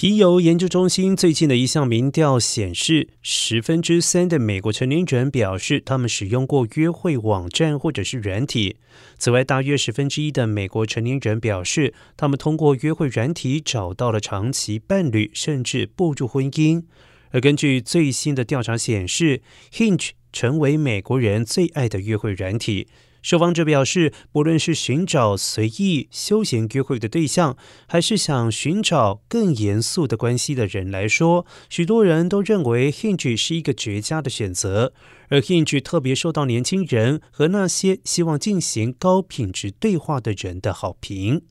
皮尤研究中心最近的一项民调显示，十分之三的美国成年人表示他们使用过约会网站或者是软体。此外，大约十分之一的美国成年人表示，他们通过约会软体找到了长期伴侣，甚至步入婚姻。而根据最新的调查显示，Hinge 成为美国人最爱的约会软体。受访者表示，不论是寻找随意休闲约会的对象，还是想寻找更严肃的关系的人来说，许多人都认为 Hinge 是一个绝佳的选择。而 Hinge 特别受到年轻人和那些希望进行高品质对话的人的好评。